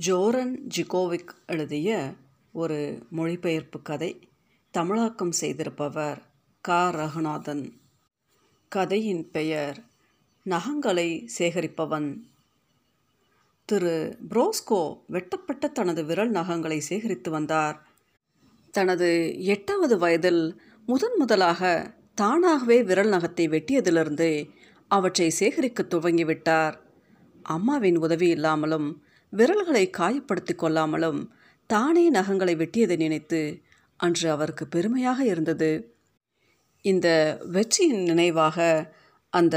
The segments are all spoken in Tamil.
ஜோரன் ஜிகோவிக் எழுதிய ஒரு மொழிபெயர்ப்பு கதை தமிழாக்கம் செய்திருப்பவர் க. ரகுநாதன். கதையின் பெயர் நகங்களை சேகரிப்பவன். திரு. புரோஸ்கோ வெட்டப்பட்ட தனது விரல் நகங்களை சேகரித்து வந்தார். தனது எட்டாவது வயதில் முதன் முதலாக தானாகவே விரல் நகத்தை வெட்டியதிலிருந்து அவற்றை சேகரிக்க துவங்கிவிட்டார். அம்மாவின் உதவி இல்லாமலும் விரல்களை காயப்படுத்தி கொள்ளாமலும் தானே நகங்களை வெட்டியதை நினைத்து அன்று அவருக்கு பெருமையாக இருந்தது. இந்த வெற்றியின் நினைவாக அந்த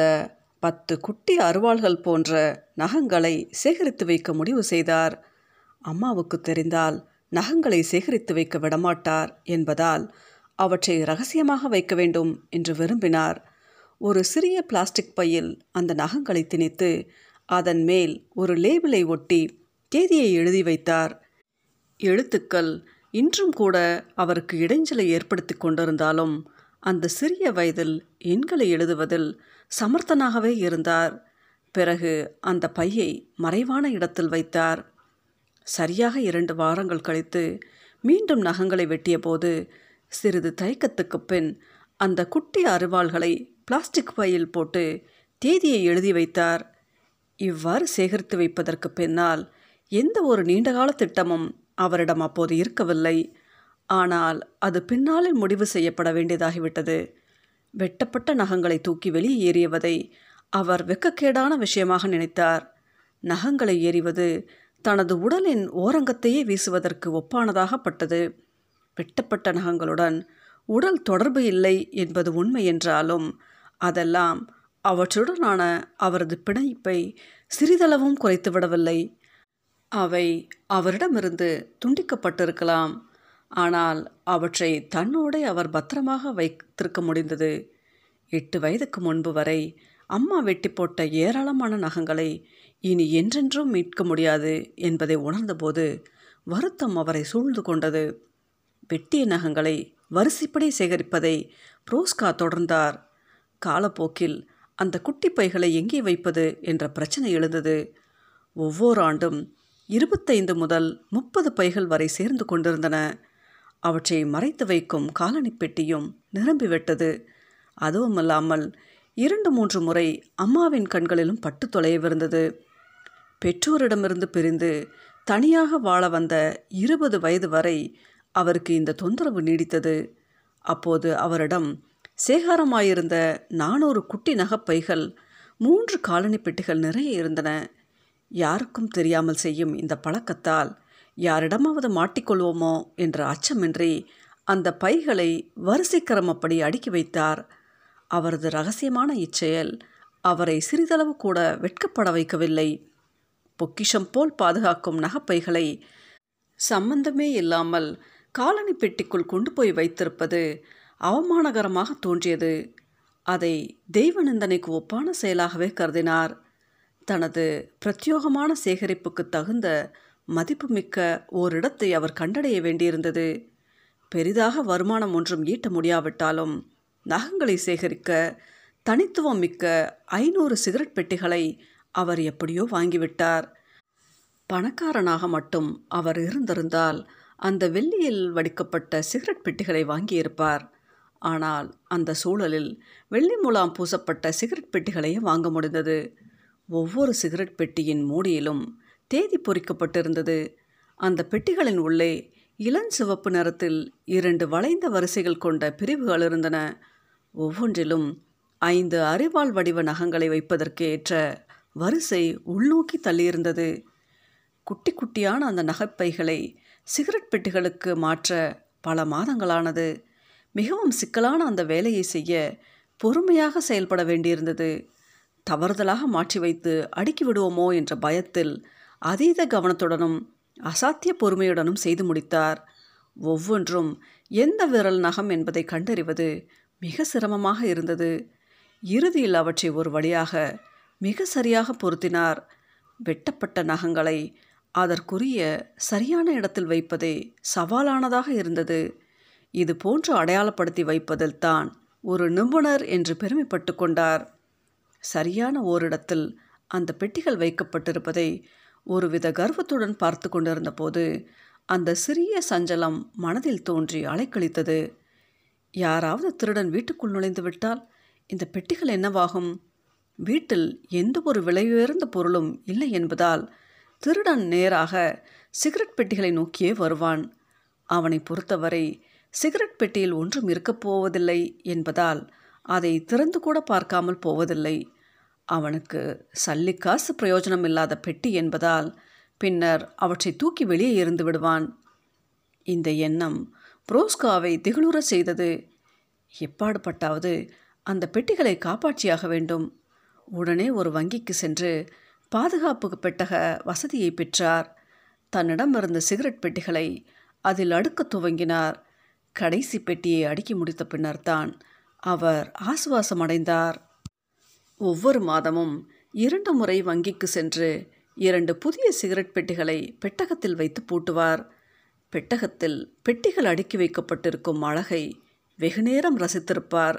பத்து குட்டி அருவாள்கள் போன்ற நகங்களை சேகரித்து வைக்க முடிவு செய்தார். அம்மாவுக்கு தெரிந்தால் நகங்களை சேகரித்து வைக்க விடமாட்டார் என்பதால் அவற்றை ரகசியமாக வைக்க வேண்டும் என்று விரும்பினார். ஒரு சிறிய பிளாஸ்டிக் பையில் அந்த நகங்களை திணித்து அதன் மேல் ஒரு லேபிளை ஒட்டி தேதியை எழுதி வைத்தார். எழுத்துக்கள் இன்றும் கூட அவருக்கு இடைஞ்சலை ஏற்படுத்தி கொண்டிருந்தாலும் அந்த சிறிய வயதில் எண்களை எழுதுவதில் சமர்த்தனாகவே இருந்தார். பிறகு அந்த பையை மறைவான இடத்தில் வைத்தார். சரியாக இரண்டு வாரங்கள் கழித்து மீண்டும் நகங்களை வெட்டியபோது சிறிது தயக்கத்துக்கு பின் அந்த குட்டி அருவாள்களை பிளாஸ்டிக் பையில் போட்டு தேதியை எழுதி வைத்தார். இவ்வாறு சேகரித்து வைப்பதற்கு பின்னால் எந்த ஒரு நீண்டகால திட்டமும் அவரிடம் அப்போது இருக்கவில்லை. ஆனால் அது பின்னாளில் முடிவு செய்யப்பட வேண்டியதாகிவிட்டது. வெட்டப்பட்ட நகங்களை தூக்கி வெளியே ஏறியவதை அவர் வெக்கக்கேடான விஷயமாக நினைத்தார். நகங்களை ஏறிவது தனது உடலின் ஓரங்கத்தையே வீசுவதற்கு ஒப்பானதாகப்பட்டது. வெட்டப்பட்ட நகங்களுடன் உடல் தொடர்பு இல்லை என்பது உண்மை என்றாலும் அதெல்லாம் அவற்றுடனான அவரது பிணைப்பை சிறிதளவும் குறைத்துவிடவில்லை. அவை அவரிடமிருந்து துண்டிக்கப்பட்டிருக்கலாம். ஆனால் அவற்றை தன்னோடே அவர் பத்திரமாக வைத்திருக்க முடிந்தது. எட்டு வயதுக்கு முன்பு வரை அம்மா வெட்டி போட்ட ஏராளமான நகங்களை இனி என்றென்றும் மீட்க முடியாது என்பதை உணர்ந்தபோது வருத்தம் அவரை சூழ்ந்து கொண்டது. வெட்டிய நகங்களை வரிசைப்படி சேகரிப்பதை புரோஸ்கா தொடர்ந்தார். காலப்போக்கில் அந்த குட்டி பைகளை எங்கே வைப்பது என்ற பிரச்சனை எழுந்தது. ஒவ்வொரு ஆண்டும் இருபத்தைந்து முதல் முப்பது பைகள் வரை சேர்ந்து கொண்டிருந்தன. அவற்றை மறைத்து வைக்கும் காலனி பெட்டியும் நிரம்பிவிட்டது அதுவுமல்லாமல் இரண்டு மூன்று முறை அம்மாவின் கண்களிலும் பட்டு தொலையவிருந்தது. பெற்றோரிடமிருந்து பிரிந்து தனியாக வாழ வந்த இருபது வயது வரை அவருக்கு இந்த தொந்தரவு நீடித்தது. அப்போது அவரிடம் சேகாரமாயிருந்த நானூறு குட்டி நகைப்பைகள் மூன்று காலனி பெட்டிகள் நிறைய இருந்தன. யாருக்கும் தெரியாமல் செய்யும் இந்த பழக்கத்தால் யாரிடமாவது மாட்டிக்கொள்வோமோ என்ற அச்சமின்றி அந்த பைகளை வரிசைக்கிரமப்படி அடுக்கி வைத்தார். அவரது ரகசியமான இச்செயல் அவரை சிறிதளவு கூட வெட்கப்பட வைக்கவில்லை. பொக்கிஷம் போல் பாதுகாக்கும் நகைப்பைகளை சம்பந்தமே இல்லாமல் காலனி பெட்டிக்குள் கொண்டு போய் வைத்திருப்பது அவமானகரமாக தோன்றியது. அதை தெய்வ நிந்தனைக்கு ஒப்பான செயலாகவே கருதினார். தனது பிரத்யோகமான சேகரிப்புக்கு தகுந்த மதிப்புமிக்க ஓரிடத்தை அவர் கண்டடைய வேண்டியிருந்தது. பெரிதாக வருமானம் ஒன்றும் ஈட்ட முடியாவிட்டாலும் நகங்களை சேகரிக்க தனித்துவம் மிக்க ஐநூறு சிகரெட் பெட்டிகளை அவர் எப்படியோ வாங்கிவிட்டார். பணக்காரனாக மட்டும் அவர் இருந்திருந்தால் அந்த வெள்ளியில் வடிக்கப்பட்ட சிகரெட் பெட்டிகளை வாங்கியிருப்பார். ஆனால் அந்த சூழலில் வெள்ளி மூலாம் பூசப்பட்ட சிகரெட் பெட்டிகளையே வாங்க முடிந்தது. ஒவ்வொரு சிகரெட் பெட்டியின் மூடியிலும் தேதி பொறிக்கப்பட்டிருந்தது. அந்த பெட்டிகளின் உள்ளே இளஞ்சிவப்பு நிறத்தில் இரண்டு வளைந்த வரிசைகள் கொண்ட பிரிவுகள் இருந்தன. ஒவ்வொன்றிலும் ஐந்து அரிவாள் வடிவ நகங்களை வைப்பதற்கு ஏற்ற வரிசை உள்நோக்கி தள்ளியிருந்தது. குட்டி குட்டியான அந்த நகைப்பைகளை சிகரெட் பெட்டிகளுக்கு மாற்ற பல மாதங்களானது. மிகவும் சிக்கலான அந்த வேலையை செய்ய பொறுமையாக செயல்பட வேண்டியிருந்தது. தவறுதலாக மாற்றி வைத்து அடுக்கி விடுவோமோ என்ற பயத்தில் அதீத கவனத்துடனும் அசாத்திய பொறுமையுடனும் செய்து முடித்தார். ஒவ்வொன்றும் எந்த விரல் நகம் என்பதை கண்டறிவது மிக சிரமமாக இருந்தது. இறுதியில் அவற்றை ஒரு வழியாக மிக சரியாக பொருத்தினார். வெட்டப்பட்ட நகங்களை அதற்குரிய சரியான இடத்தில் வைப்பதே சவாலானதாக இருந்தது. இது போன்று அடையாளப்படுத்தி வைப்பதில் தான் ஒரு நிபுணர் என்று பெருமைப்பட்டு கொண்டார். சரியான ஓரிடத்தில் அந்த பெட்டிகள் வைக்கப்பட்டிருப்பதை ஒருவித கர்வத்துடன் பார்த்து கொண்டிருந்த போது அந்த சிறிய சஞ்சலம் மனதில் தோன்றி அலைக்கழித்தது. யாராவது திருடன் வீட்டுக்குள் நுழைந்து விட்டால் இந்த பெட்டிகள் என்னவாகும்? வீட்டில் எந்த ஒரு விலையுயர்ந்த பொருளும் இல்லை என்பதால் திருடன் நேராக சிகரெட் பெட்டிகளை நோக்கியே வருவான். அவனை பொறுத்தவரை சிகரெட் பெட்டியில் ஒன்றும் இருக்கப் போவதில்லை என்பதால் அதை திறந்து கூட பார்க்காமல் போவதில்லை. அவனுக்கு சல்லிக்காசு பிரயோஜனம் இல்லாத பெட்டி என்பதால் பின்னர் அவற்றை தூக்கி வெளியே இருந்து விடுவான். இந்த எண்ணம் புரோஸ்காவை திகழுற செய்தது. எப்பாடுபட்டாவது அந்த பெட்டிகளை காப்பாற்றியாக வேண்டும். உடனே ஒரு வங்கிக்கு சென்று பாதுகாப்பு பெட்டக வசதியை பெற்றார். தன்னிடம் இருந்த சிகரெட் பெட்டிகளை அதில் அடுக்க துவங்கினார். கடைசி பெட்டியை அடுக்கி முடித்த பின்னர் தான் அவர் ஆசுவாசம் அடைந்தார் ஒவ்வொரு மாதமும் இரண்டு முறை வங்கிக்கு சென்று இரண்டு புதிய சிகரெட் பெட்டிகளை பெட்டகத்தில் வைத்து பூட்டுவார். பெட்டகத்தில் பெட்டிகள் அடுக்கி வைக்கப்பட்டிருக்கும் அழகை வெகுநேரம் ரசித்திருப்பார்.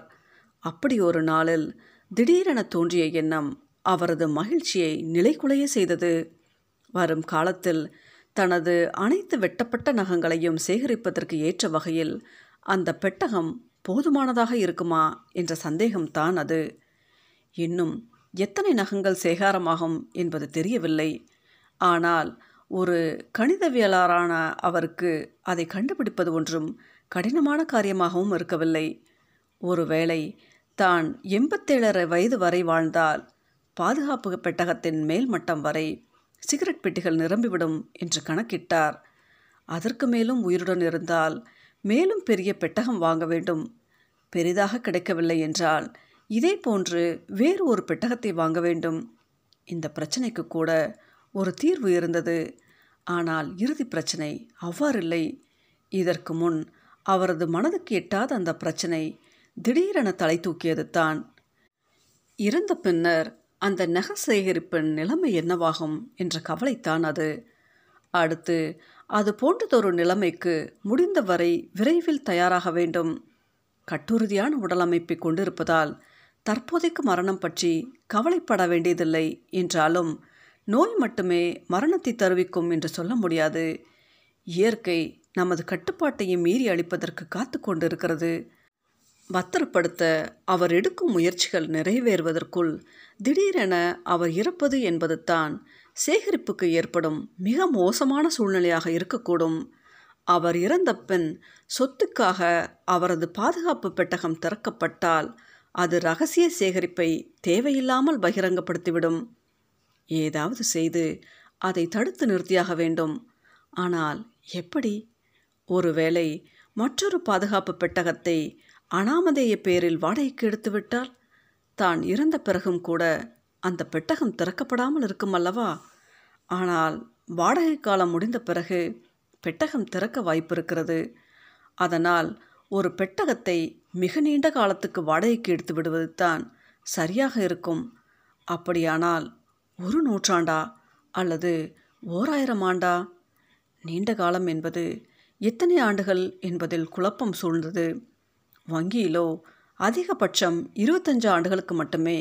அப்படி ஒரு நாளில் திடீரென தோன்றிய எண்ணம் அவரது மகிழ்ச்சியை நிலைகுலைய செய்தது. வரும் காலத்தில் தனது அனைத்து வெட்டப்பட்ட நகங்களையும் சேகரிப்பதற்கு ஏற்ற வகையில் அந்த பெட்டகம் போதுமானதாக இருக்குமா என்ற சந்தேகம்தான் அது. இன்னும் எத்தனை நகங்கள் சேகாரமாகும் என்பது தெரியவில்லை. ஆனால் ஒரு கணிதவியலாளரான அவருக்கு அதை கண்டுபிடிப்பது ஒன்றும் கடினமான காரியமாகவும் இருக்கவில்லை. ஒருவேளை தான் எண்பத்தேழரை வயது வரை வாழ்ந்தால் பாதுகாப்பு பெட்டகத்தின் மேல் மட்டம் வரை சிகரெட் பெட்டிகள் நிரம்பிவிடும் என்று கணக்கிட்டார். அதற்கு மேலும் உயிருடன் இருந்தால் மேலும் பெரிய பெட்டகம் வாங்க வேண்டும். பெரிதாக கிடைக்கவில்லை என்றால் இதே போன்று வேறு ஒரு பெட்டகத்தை வாங்க வேண்டும். இந்த பிரச்சனைக்கு கூட ஒரு தீர்வு இருந்தது. ஆனால் இறுதி பிரச்சனை அவ்வாறில்லை. இதற்கு முன் அவரது மனதுக்கு எட்டாத அந்த பிரச்சனை திடீரென தலை தூக்கியது தான். இறந்த பின்னர் அந்த நகை சேகரிப்பின் நிலைமை என்னவாகும் என்ற கவலைத்தான் அது. அடுத்து அது போன்றதொரு நிலைமைக்கு முடிந்தவரை விரைவில் தயாராக வேண்டும். கட்டுறுதியான உடலமைப்பை கொண்டிருப்பதால் தற்போதைக்கு மரணம் பற்றி கவலைப்பட வேண்டியதில்லை என்றாலும் நோய் மட்டுமே மரணத்தை தருவிக்கும் என்று சொல்ல முடியாது. இயற்கை நமது கட்டுப்பாட்டையும் மீறி அளிப்பதற்கு காத்து கொண்டிருக்கிறது. பத்திரப்படுத்த அவர் எடுக்கும் முயற்சிகள் நிறைவேறுவதற்குள் திடீரென அவர் இறப்பது என்பது தான் சேகரிப்புக்கு ஏற்படும் மிக மோசமான சூழ்நிலையாக இருக்கக்கூடும். அவர் இறந்த பின் சொத்துக்காக அவரது பாதுகாப்பு பெட்டகம் திறக்கப்பட்டால் அது ரகசிய சேகரிப்பை தேவையில்லாமல் பகிரங்கப்படுத்திவிடும். ஏதாவது செய்து அதை தடுத்து நிறுத்தியாக வேண்டும். ஆனால் எப்படி? ஒருவேளை மற்றொரு பாதுகாப்பு பெட்டகத்தை அனாமதேய பேரில் வாடகைக்கு எடுத்துவிட்டால் தான் இறந்த பிறகும் கூட அந்த பெட்டகம் திறக்கப்படாமல் இருக்கும் அல்லவா? ஆனால் வாடகை காலம் முடிந்த பிறகு பெட்டகம் திறக்க வாய்ப்பு இருக்கிறது. அதனால் ஒரு பெட்டகத்தை மிக நீண்ட காலத்துக்கு வாடகைக்கு எடுத்து விடுவது தான் சரியாக இருக்கும். அப்படியானால் ஒரு நூற்றாண்டா அல்லது ஓராயிரம் ஆண்டா? நீண்ட காலம் என்பது எத்தனை ஆண்டுகள் என்பதில் குழப்பம் சூழ்ந்தது. வங்கியிலோ அதிகபட்சம் இருபத்தஞ்சு ஆண்டுகளுக்கு மட்டுமே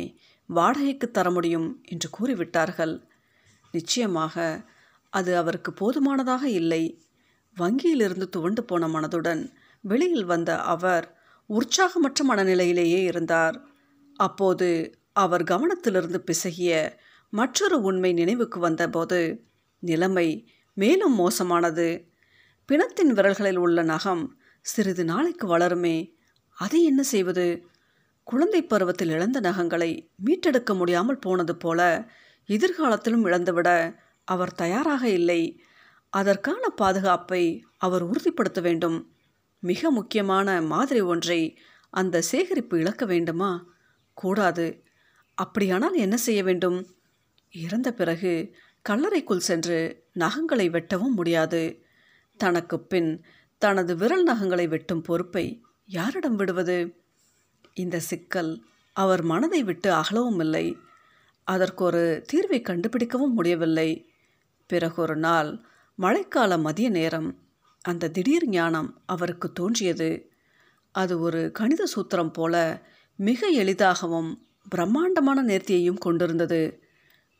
வாடகைக்கு தர முடியும் என்று கூறிவிட்டார்கள். நிச்சயமாக அது அவருக்கு போதுமானதாக இல்லை. வங்கியிலிருந்து துவண்டு போன மனதுடன் வெளியில் வந்த அவர் உற்சாகமற்ற மனநிலையிலேயே இருந்தார். அப்போது அவர் கவனத்திலிருந்து பிசகிய மற்றொரு உண்மை நினைவுக்கு வந்தபோது நிலைமை மேலும் மோசமானது. பிணத்தின் விரல்களில் உள்ள நகம் சிறிது நாளைக்கு வளருமே அதை என்ன செய்வது? குழந்தை பருவத்தில் இழந்த நகங்களை மீட்டெடுக்க முடியாமல் போனது போல எதிர்காலத்திலும் இழந்துவிட அவர் தயாராக இல்லை. அதற்கான பாதுகாப்பை அவர் உறுதிப்படுத்த வேண்டும். மிக முக்கியமான மாதிரி ஒன்றை அந்த சேகரிப்பு இழக்க வேண்டுமா? கூடாது. அப்படியானால் என்ன செய்ய வேண்டும்? இறந்த பிறகு கல்லறைக்குள் சென்று நகங்களை வெட்டவும் முடியாது. தனக்கு பின் தனது விரல் நகங்களை வெட்டும் பொறுப்பை யாரிடம் விடுவது? இந்த சிக்கல் அவர் மனதை விட்டு அகலவும் இல்லை. அதற்கு ஒரு தீர்வை கண்டுபிடிக்கவும் முடியவில்லை. பிறகு ஒரு நாள் மழைக்கால மதிய நேரம். அந்த திடீர் ஞானம் அவருக்கு தோன்றியது. அது ஒரு கணித சூத்திரம் போல மிக எளிதாகவும் பிரம்மாண்டமான நேர்த்தியையும் கொண்டிருந்தது.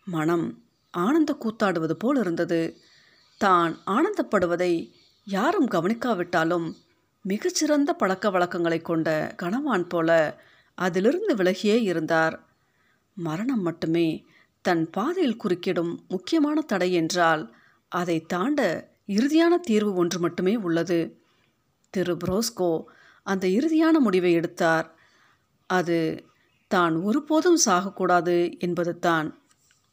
மனம் ஆனந்த கூத்தாடுவது போல் இருந்தது. தான் ஆனந்தப்படுவதை யாரும் கவனிக்காவிட்டாலும் மிகச்சிறந்த பழக்க வழக்கங்களை கொண்ட கணவான் போல அதிலிருந்து விலகியே இருந்தார். மரணம் மட்டுமே தன் பாதையில் குறுக்கிடும் முக்கியமான தடை என்றால் அதை தாண்ட இறுதியான தீர்வு ஒன்று மட்டுமே உள்ளது. திரு புரோஸ்கோ அந்த இறுதியான முடிவை எடுத்தார். அது தான் ஒருபோதும் சாகக்கூடாது என்பது தான்